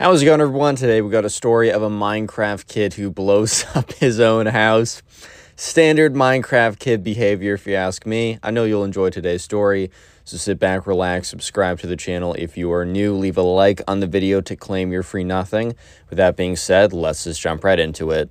How's it going, everyone? Today we got a story of a Minecraft kid who blows up his own house. Standard Minecraft kid behavior, if you ask me. I know you'll enjoy today's story, so sit back, relax, subscribe to the channel if you are new, leave a like on the video to claim your free nothing. With that being said, let's just jump right into it.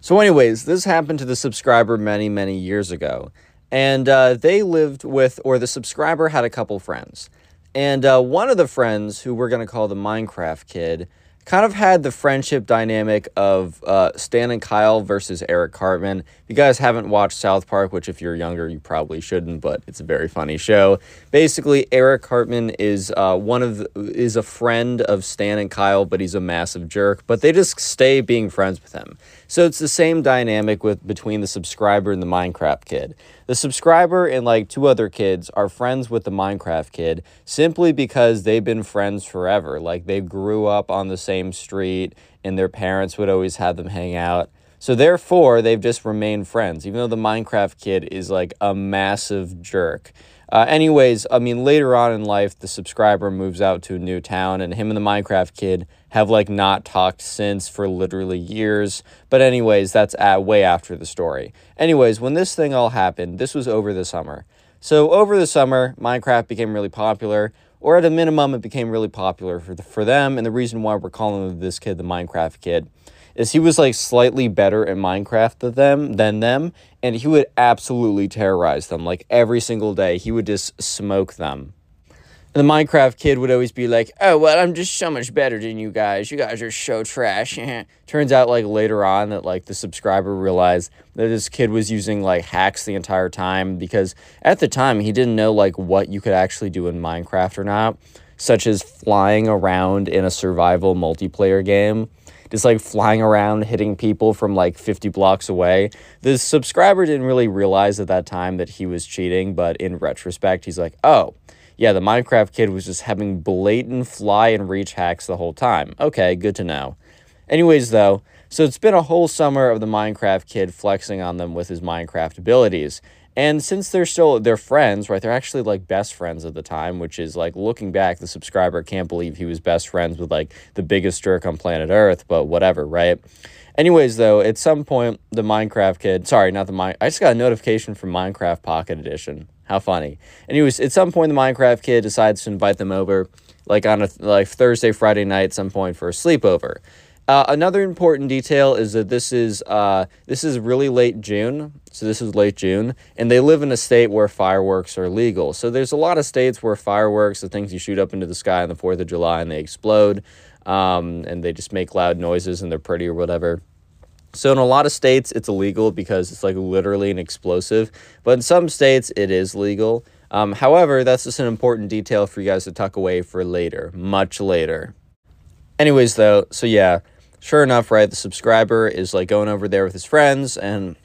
So, anyways, this happened to the subscriber many, many years ago. And uh, they lived with, or the subscriber had a couple friends. And uh, one of the friends, who we're going to call the Minecraft kid, kind of had the friendship dynamic of uh, Stan and Kyle versus Eric Cartman. If you guys haven't watched South Park, which if you're younger, you probably shouldn't, but it's a very funny show. Basically, Eric Cartman is uh, one of the, is a friend of Stan and Kyle, but he's a massive jerk. But they just stay being friends with him. So it's the same dynamic with between the subscriber and the Minecraft kid. The subscriber and like two other kids are friends with the Minecraft kid simply because they've been friends forever. Like they grew up on the same street and their parents would always have them hang out. So therefore, they've just remained friends, even though the Minecraft kid is like a massive jerk. Uh, anyways, I mean, later on in life, the subscriber moves out to a new town, and him and the Minecraft kid have like not talked since for literally years. But, anyways, that's at, way after the story. Anyways, when this thing all happened, this was over the summer. So, over the summer, Minecraft became really popular, or at a minimum, it became really popular for, the, for them. And the reason why we're calling this kid the Minecraft kid is he was like slightly better at Minecraft than them than them, and he would absolutely terrorize them. Like every single day, he would just smoke them. The Minecraft kid would always be like, "Oh well, I'm just so much better than you guys. You guys are so trash." Turns out, like later on, that like the subscriber realized that this kid was using like hacks the entire time because at the time he didn't know like what you could actually do in Minecraft or not, such as flying around in a survival multiplayer game just like flying around hitting people from like 50 blocks away. The subscriber didn't really realize at that time that he was cheating, but in retrospect, he's like, oh, yeah, the Minecraft kid was just having blatant fly and reach hacks the whole time. Okay, good to know. Anyways, though, so it's been a whole summer of the Minecraft kid flexing on them with his Minecraft abilities. And since they're still they're friends, right? They're actually like best friends at the time, which is like looking back, the subscriber can't believe he was best friends with like the biggest jerk on planet Earth, but whatever, right? Anyways, though, at some point the Minecraft kid, sorry, not the Mine, I just got a notification from Minecraft Pocket Edition. How funny. Anyways, at some point the Minecraft kid decides to invite them over, like on a like Thursday, Friday night, some point for a sleepover. Uh, another important detail is that this is uh, this is really late June, so this is late June, and they live in a state where fireworks are legal. So there's a lot of states where fireworks, the things you shoot up into the sky on the Fourth of July, and they explode, um, and they just make loud noises and they're pretty or whatever. So in a lot of states, it's illegal because it's like literally an explosive, but in some states, it is legal. Um, however, that's just an important detail for you guys to tuck away for later, much later. Anyways, though, so yeah sure enough, right, the subscriber is like going over there with his friends, and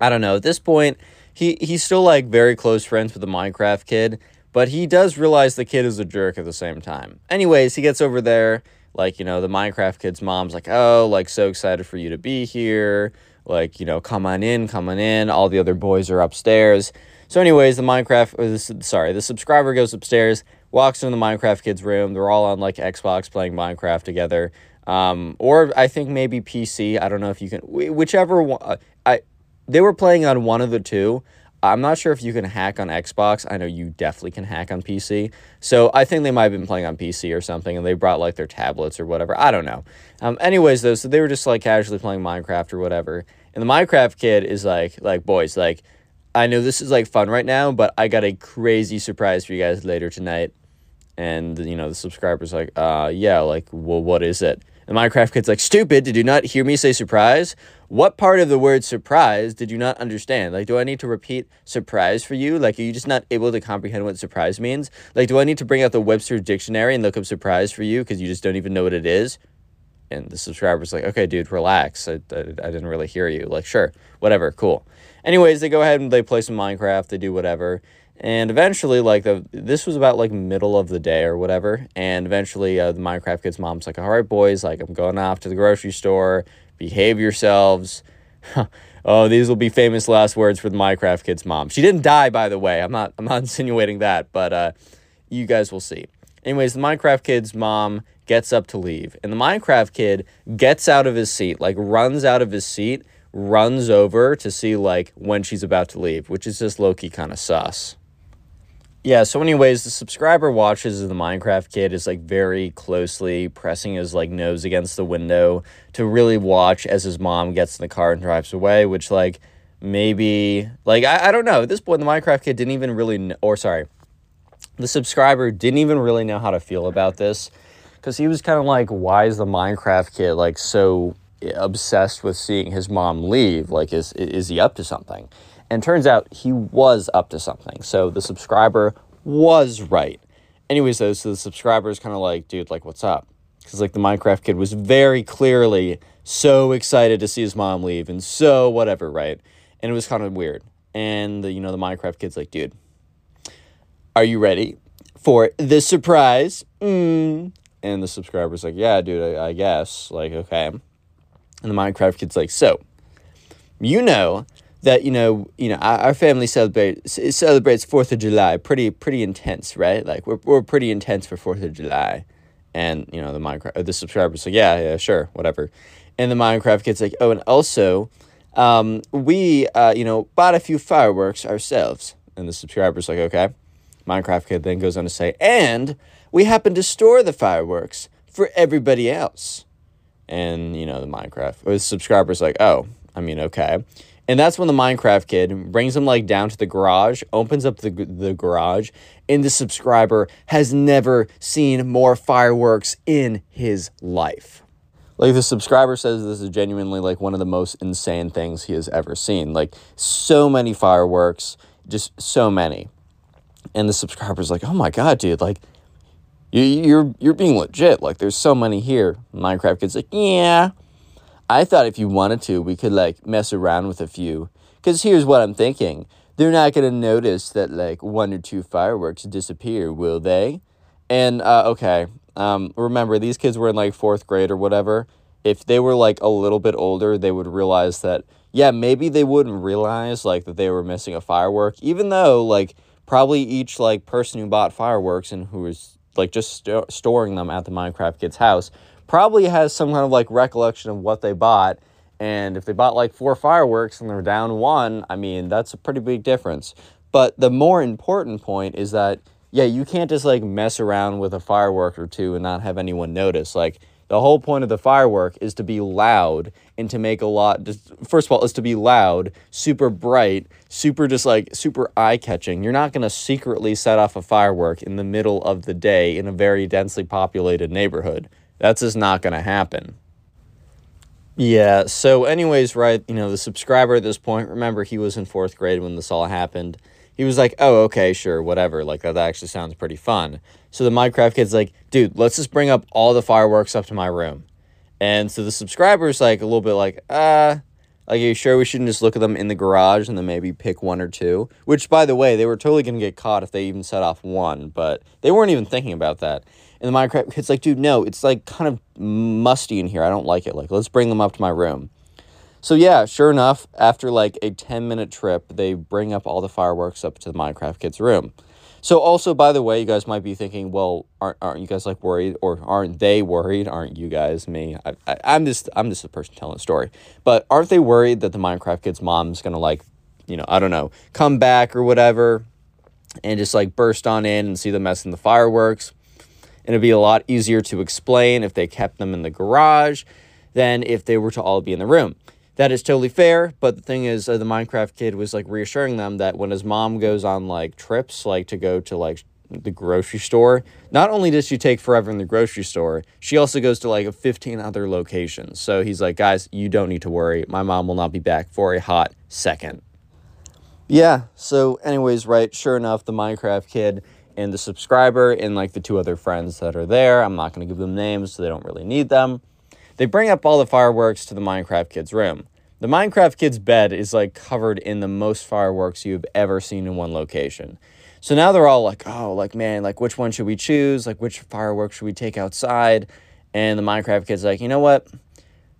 I don't know, at this point, he he's still like very close friends with the Minecraft kid, but he does realize the kid is a jerk at the same time. Anyways, he gets over there, like, you know, the Minecraft kid's mom's like, oh, like, so excited for you to be here. Like, you know, come on in, come on in. All the other boys are upstairs. So, anyways, the Minecraft, sorry, the subscriber goes upstairs, walks into the Minecraft kid's room. They're all on like Xbox playing Minecraft together. Um, or I think maybe PC. I don't know if you can, whichever one. I they were playing on one of the two. I'm not sure if you can hack on Xbox. I know you definitely can hack on PC. So I think they might have been playing on PC or something, and they brought like their tablets or whatever. I don't know. Um, anyways, though, so they were just like casually playing Minecraft or whatever, and the Minecraft kid is like, like boys, like, I know this is like fun right now, but I got a crazy surprise for you guys later tonight. And you know the subscriber's like, uh, yeah, like, well, what is it? The Minecraft kid's like, stupid, did you not hear me say surprise? What part of the word surprise did you not understand? Like, do I need to repeat surprise for you? Like, are you just not able to comprehend what surprise means? Like, do I need to bring out the Webster dictionary and look up surprise for you because you just don't even know what it is? And the subscriber's like, okay, dude, relax. I, I, I didn't really hear you. Like, sure, whatever, cool. Anyways, they go ahead and they play some Minecraft, they do whatever. And eventually, like the this was about like middle of the day or whatever. And eventually, uh, the Minecraft kid's mom's like, "All right, boys, like I'm going off to the grocery store. Behave yourselves." oh, these will be famous last words for the Minecraft kid's mom. She didn't die, by the way. I'm not I'm not insinuating that, but uh, you guys will see. Anyways, the Minecraft kid's mom gets up to leave, and the Minecraft kid gets out of his seat, like runs out of his seat, runs over to see like when she's about to leave, which is just low key kind of sus yeah, so anyways, the subscriber watches the Minecraft kid is like very closely pressing his like nose against the window to really watch as his mom gets in the car and drives away, which like maybe like I, I don't know. At this point the Minecraft kid didn't even really know, or sorry, the subscriber didn't even really know how to feel about this because he was kind of like, why is the Minecraft kid like so eh, obsessed with seeing his mom leave? Like, is is he up to something? And turns out he was up to something. So the subscriber was right. Anyways, though, so the subscriber is kind of like, dude, like, what's up? Because, like, the Minecraft kid was very clearly so excited to see his mom leave and so whatever, right? And it was kind of weird. And, the, you know, the Minecraft kid's like, dude, are you ready for the surprise? Mm. And the subscriber's like, yeah, dude, I, I guess. Like, okay. And the Minecraft kid's like, so, you know that you know you know our, our family celebrates celebrates Fourth of July pretty pretty intense, right? Like we're we're pretty intense for Fourth of July, and you know the Minecraft the subscribers like yeah yeah sure whatever, and the Minecraft kid's like oh and also, um, we uh you know bought a few fireworks ourselves, and the subscribers like okay, Minecraft kid then goes on to say and we happen to store the fireworks for everybody else, and you know the Minecraft the subscribers like oh I mean okay and that's when the Minecraft kid brings him like down to the garage, opens up the the garage, and the subscriber has never seen more fireworks in his life. Like the subscriber says this is genuinely like one of the most insane things he has ever seen. Like so many fireworks, just so many. And the subscriber's like, "Oh my god, dude, like you you're you're being legit. Like there's so many here." Minecraft kid's like, "Yeah." I thought if you wanted to, we could like mess around with a few. Because here's what I'm thinking they're not going to notice that like one or two fireworks disappear, will they? And uh, okay, um, remember, these kids were in like fourth grade or whatever. If they were like a little bit older, they would realize that, yeah, maybe they wouldn't realize like that they were missing a firework, even though like probably each like person who bought fireworks and who was like just st- storing them at the Minecraft kid's house probably has some kind of like recollection of what they bought. And if they bought like four fireworks and they're down one, I mean, that's a pretty big difference. But the more important point is that, yeah, you can't just like mess around with a firework or two and not have anyone notice. Like, the whole point of the firework is to be loud and to make a lot. Just, first of all, is to be loud, super bright, super just like super eye catching. You're not to secretly set off a firework in the middle of the day in a very densely populated neighborhood. That's just not going to happen. Yeah, so, anyways, right, you know, the subscriber at this point, remember, he was in fourth grade when this all happened. He was like, oh, okay, sure, whatever. Like, that actually sounds pretty fun. So the Minecraft kid's like, dude, let's just bring up all the fireworks up to my room. And so the subscriber's like, a little bit like, uh, like, are you sure we shouldn't just look at them in the garage and then maybe pick one or two? Which, by the way, they were totally going to get caught if they even set off one, but they weren't even thinking about that. And the Minecraft kid's like, dude, no, it's like kind of musty in here. I don't like it. Like, let's bring them up to my room. So yeah, sure enough, after like a 10 minute trip, they bring up all the fireworks up to the Minecraft kid's room. So also, by the way, you guys might be thinking, well, aren't, aren't you guys like worried or aren't they worried? Aren't you guys me? I, I, I'm just I'm just a person telling a story. But aren't they worried that the Minecraft kid's mom's gonna like you know, I don't know, come back or whatever and just like burst on in and see them messing the fireworks. And it'd be a lot easier to explain if they kept them in the garage than if they were to all be in the room. That is totally fair, but the thing is, uh, the Minecraft kid was like reassuring them that when his mom goes on like trips, like to go to like the grocery store, not only does she take forever in the grocery store, she also goes to like 15 other locations. So he's like, guys, you don't need to worry. My mom will not be back for a hot second. Yeah, so, anyways, right, sure enough, the Minecraft kid and the subscriber and like the two other friends that are there, I'm not going to give them names, so they don't really need them. They bring up all the fireworks to the Minecraft kid's room. The Minecraft kid's bed is like covered in the most fireworks you've ever seen in one location. So now they're all like, oh, like, man, like, which one should we choose? Like, which fireworks should we take outside? And the Minecraft kid's like, you know what?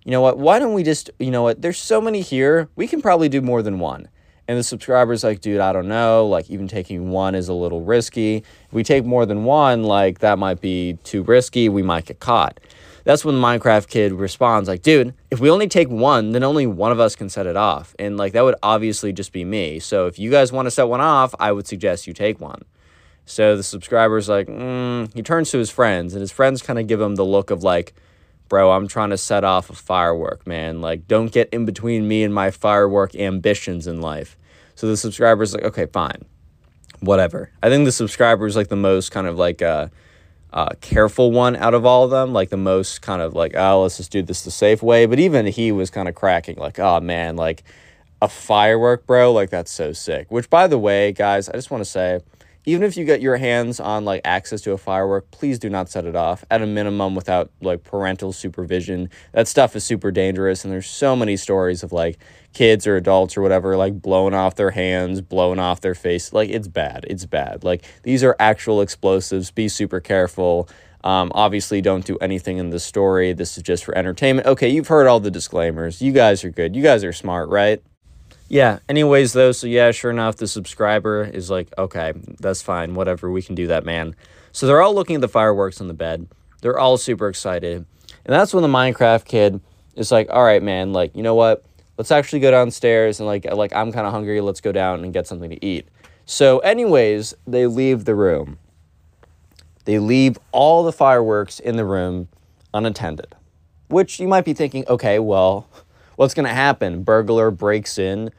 You know what? Why don't we just, you know what? There's so many here. We can probably do more than one. And the subscriber's like, dude, I don't know. Like, even taking one is a little risky. If we take more than one, like, that might be too risky. We might get caught. That's when the Minecraft kid responds, like, dude, if we only take one, then only one of us can set it off. And, like, that would obviously just be me. So if you guys want to set one off, I would suggest you take one. So the subscriber's like, mm. he turns to his friends, and his friends kind of give him the look of, like, bro, I'm trying to set off a firework, man. Like, don't get in between me and my firework ambitions in life. So the subscriber's like, okay, fine, whatever. I think the subscriber's like the most kind of like uh, uh, careful one out of all of them, like the most kind of like, oh, let's just do this the safe way. But even he was kind of cracking, like, oh man, like a firework, bro, like that's so sick. Which, by the way, guys, I just want to say, even if you get your hands on like access to a firework, please do not set it off at a minimum without like parental supervision. That stuff is super dangerous, and there's so many stories of like kids or adults or whatever like blowing off their hands, blowing off their face. Like it's bad. It's bad. Like these are actual explosives. Be super careful. Um, obviously, don't do anything in this story. This is just for entertainment. Okay, you've heard all the disclaimers. You guys are good. You guys are smart, right? Yeah, anyways, though, so yeah, sure enough, the subscriber is like, okay, that's fine, whatever, we can do that, man. So they're all looking at the fireworks on the bed. They're all super excited. And that's when the Minecraft kid is like, all right, man, like, you know what? Let's actually go downstairs and like like I'm kind of hungry, let's go down and get something to eat. So anyways, they leave the room. They leave all the fireworks in the room unattended. Which you might be thinking, okay, well, what's going to happen? Burglar breaks in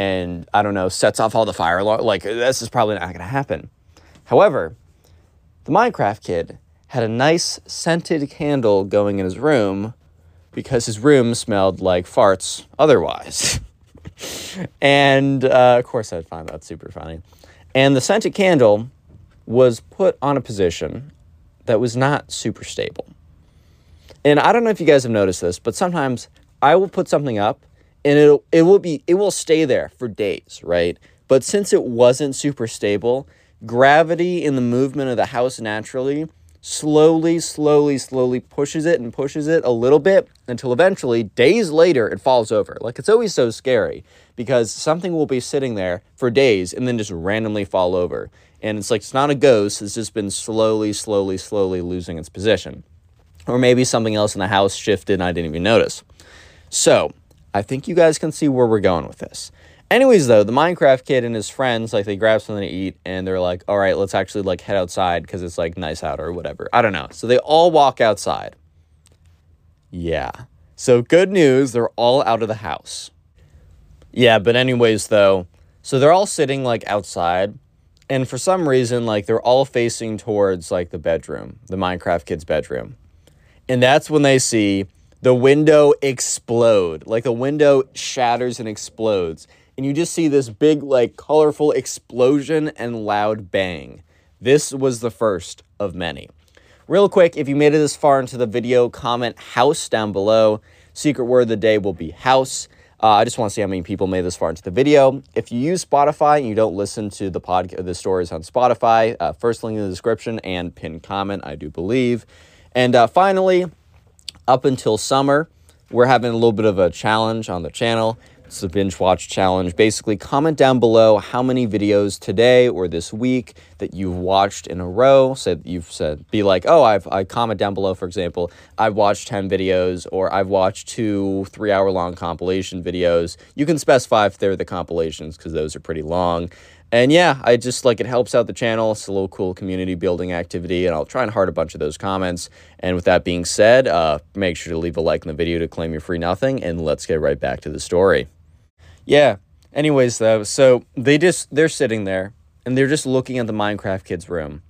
and, I don't know, sets off all the fire alarm. Like, this is probably not going to happen. However, the Minecraft kid had a nice scented candle going in his room because his room smelled like farts otherwise. and uh, of course, I'd find that super funny. And the scented candle was put on a position that was not super stable. And I don't know if you guys have noticed this, but sometimes I will put something up and it'll it will be it will stay there for days, right? But since it wasn't super stable, gravity in the movement of the house naturally slowly, slowly, slowly pushes it and pushes it a little bit until eventually, days later, it falls over. Like it's always so scary because something will be sitting there for days and then just randomly fall over. And it's like it's not a ghost, it's just been slowly, slowly, slowly losing its position. Or maybe something else in the house shifted and I didn't even notice. So, I think you guys can see where we're going with this. Anyways, though, the Minecraft kid and his friends, like, they grab something to eat and they're like, all right, let's actually, like, head outside because it's, like, nice out or whatever. I don't know. So they all walk outside. Yeah. So, good news, they're all out of the house. Yeah, but, anyways, though, so they're all sitting, like, outside. And for some reason, like, they're all facing towards, like, the bedroom, the Minecraft kid's bedroom. And that's when they see the window explode. Like the window shatters and explodes. And you just see this big, like, colorful explosion and loud bang. This was the first of many. Real quick, if you made it this far into the video, comment house down below. Secret word of the day will be house. Uh, I just want to see how many people made this far into the video. If you use Spotify and you don't listen to the pod, the stories on Spotify, uh, first link in the description and pin comment, I do believe. And uh, finally, up until summer, we're having a little bit of a challenge on the channel. It's the binge watch challenge. Basically, comment down below how many videos today or this week that you've watched in a row. So you've said, be like, oh, I've I comment down below, for example, I've watched 10 videos or I've watched two three hour long compilation videos. You can specify if they're the compilations because those are pretty long. And yeah, I just like it helps out the channel. It's a little cool community building activity, and I'll try and heart a bunch of those comments. And with that being said, uh, make sure to leave a like in the video to claim your free nothing, and let's get right back to the story. Yeah. Anyways, though, so they just they're sitting there and they're just looking at the Minecraft kid's room.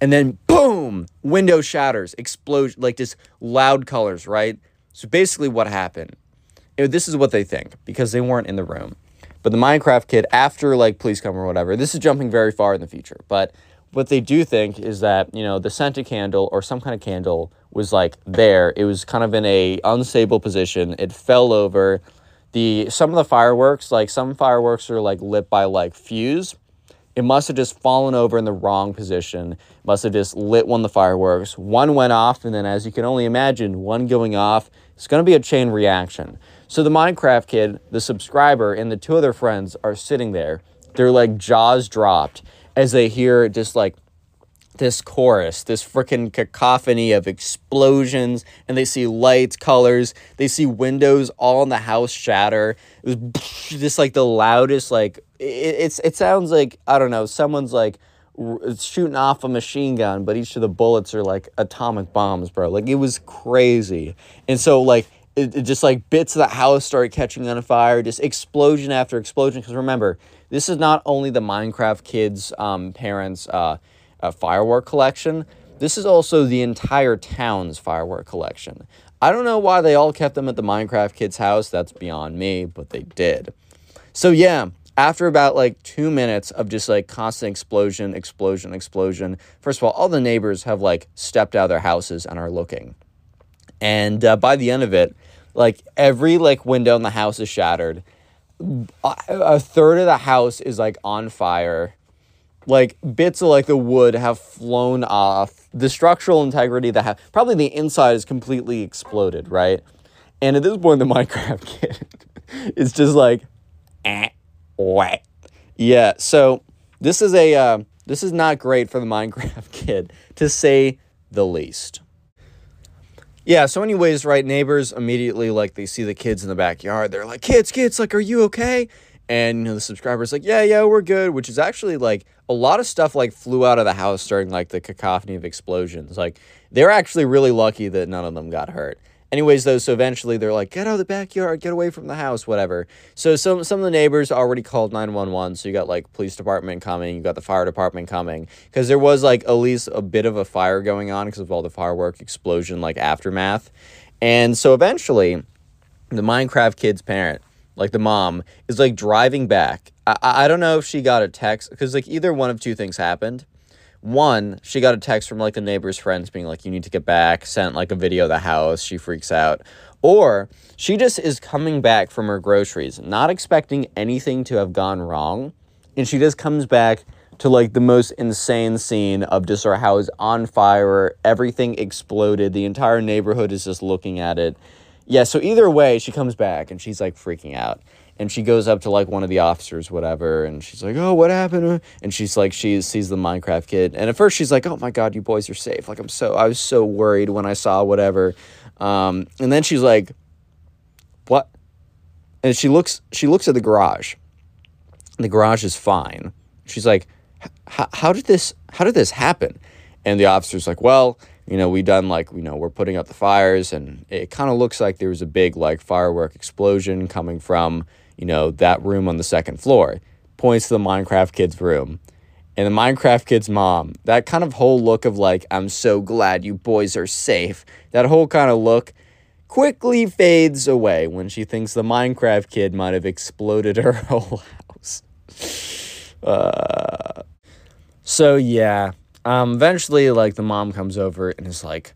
And then boom, window shatters, explosion like just loud colors, right? So basically what happened. this is what they think because they weren't in the room. But the Minecraft kid after like police come or whatever, this is jumping very far in the future, but what they do think is that, you know, the scented candle or some kind of candle was like there. It was kind of in a unstable position. It fell over the some of the fireworks, like some fireworks are like lit by like fuse. It must have just fallen over in the wrong position. Must have just lit one of the fireworks. One went off, and then as you can only imagine, one going off, it's gonna be a chain reaction. So the Minecraft kid, the subscriber, and the two other friends are sitting there. They're like jaws dropped as they hear just like this chorus, this freaking cacophony of explosions, and they see lights, colors, they see windows all in the house shatter. It was just like the loudest, like it, it's it sounds like I don't know, someone's like shooting off a machine gun, but each of the bullets are like atomic bombs, bro. Like it was crazy, and so like it, it just like bits of the house started catching on fire, just explosion after explosion. Because remember, this is not only the Minecraft kids' um, parents' uh, uh, firework collection. This is also the entire town's firework collection. I don't know why they all kept them at the Minecraft kids' house. That's beyond me, but they did. So, yeah, after about like two minutes of just like constant explosion, explosion, explosion, first of all, all the neighbors have like stepped out of their houses and are looking. And uh, by the end of it, like every like window in the house is shattered. A third of the house is like on fire like bits of like the wood have flown off. The structural integrity that have probably the inside is completely exploded, right? And at this point, the Minecraft kid is just like, eh, what? Yeah. So this is a uh, this is not great for the Minecraft kid to say the least. Yeah, so anyways, right, neighbors immediately like they see the kids in the backyard. They're like, "Kids, kids, like are you okay?" And you know, the subscriber's like, "Yeah, yeah, we're good," which is actually like a lot of stuff like flew out of the house during like the cacophony of explosions. Like they're actually really lucky that none of them got hurt. Anyways, though, so eventually they're like, get out of the backyard, get away from the house, whatever. So some some of the neighbors already called 911. So you got like police department coming, you got the fire department coming. Because there was like at least a bit of a fire going on because of all the firework explosion like aftermath. And so eventually the Minecraft kid's parent, like the mom, is like driving back I, I don't know if she got a text because like either one of two things happened. One, she got a text from like the neighbor's friends being like, "You need to get back." Sent like a video of the house. She freaks out, or she just is coming back from her groceries, not expecting anything to have gone wrong, and she just comes back to like the most insane scene of just her house on fire, everything exploded, the entire neighborhood is just looking at it. Yeah, so either way, she comes back and she's like freaking out and she goes up to like one of the officers whatever and she's like oh what happened? And she's like she sees the minecraft kid. And at first she's like oh my god you boys are safe. Like i'm so i was so worried when i saw whatever. Um, and then she's like what? And she looks she looks at the garage. The garage is fine. She's like how did this how did this happen? And the officer's like well you know we done like you know we're putting out the fires and it kind of looks like there was a big like firework explosion coming from you know, that room on the second floor. Points to the Minecraft kid's room. And the Minecraft kid's mom, that kind of whole look of like, I'm so glad you boys are safe, that whole kind of look quickly fades away when she thinks the Minecraft kid might have exploded her whole house. Uh, so yeah, um, eventually, like the mom comes over and is like,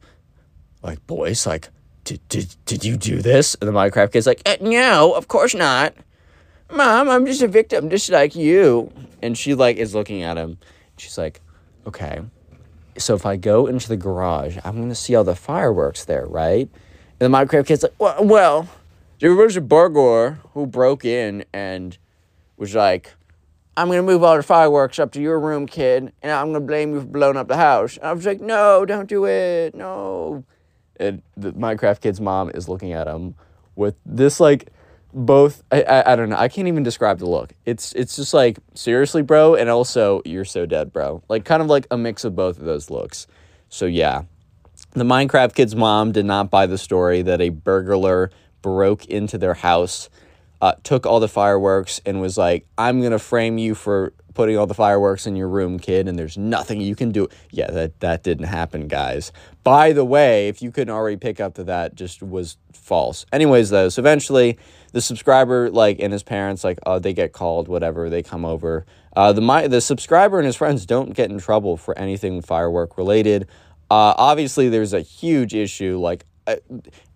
like boys, like, did did did you do this? And the Minecraft kid's like, eh, no, of course not. Mom, I'm just a victim, just like you. And she like is looking at him. She's like, okay. So if I go into the garage, I'm gonna see all the fireworks there, right? And the Minecraft kid's like, well, well there was a burglar who broke in and was like, I'm gonna move all the fireworks up to your room, kid, and I'm gonna blame you for blowing up the house. And I was like, no, don't do it, no. And the Minecraft kid's mom is looking at him with this like both I, I, I don't know i can't even describe the look. It's it's just like seriously bro and also you're so dead bro. Like kind of like a mix of both of those looks. So yeah. The minecraft kid's mom did not buy the story that a burglar broke into their house uh, took all the fireworks and was like i'm gonna frame you for putting all the fireworks in your room kid and there's nothing you can do. Yeah that that didn't happen guys. By the way if you couldn't already pick up to that just was false. Anyways though so eventually the subscriber like and his parents like uh, they get called whatever they come over. Uh, the my the subscriber and his friends don't get in trouble for anything firework related. Uh, obviously there's a huge issue like uh,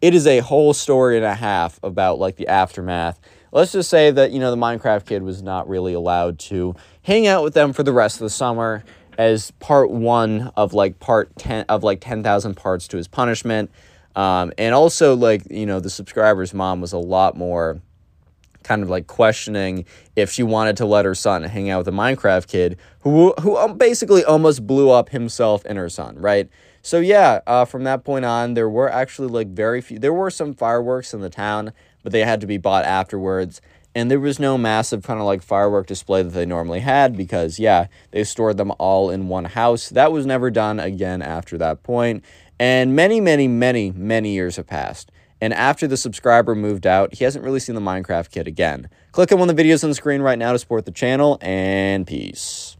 it is a whole story and a half about like the aftermath let's just say that you know the minecraft kid was not really allowed to hang out with them for the rest of the summer as part one of like part 10 of like 10,000 parts to his punishment um, and also, like, you know, the subscriber's mom was a lot more kind of like questioning if she wanted to let her son hang out with a Minecraft kid who, who um, basically almost blew up himself and her son, right? So, yeah, uh, from that point on, there were actually like very few, there were some fireworks in the town, but they had to be bought afterwards. And there was no massive kind of like firework display that they normally had because, yeah, they stored them all in one house. That was never done again after that point. And many, many, many, many years have passed. And after the subscriber moved out, he hasn't really seen the Minecraft kid again. Click on one of the videos on the screen right now to support the channel, and peace.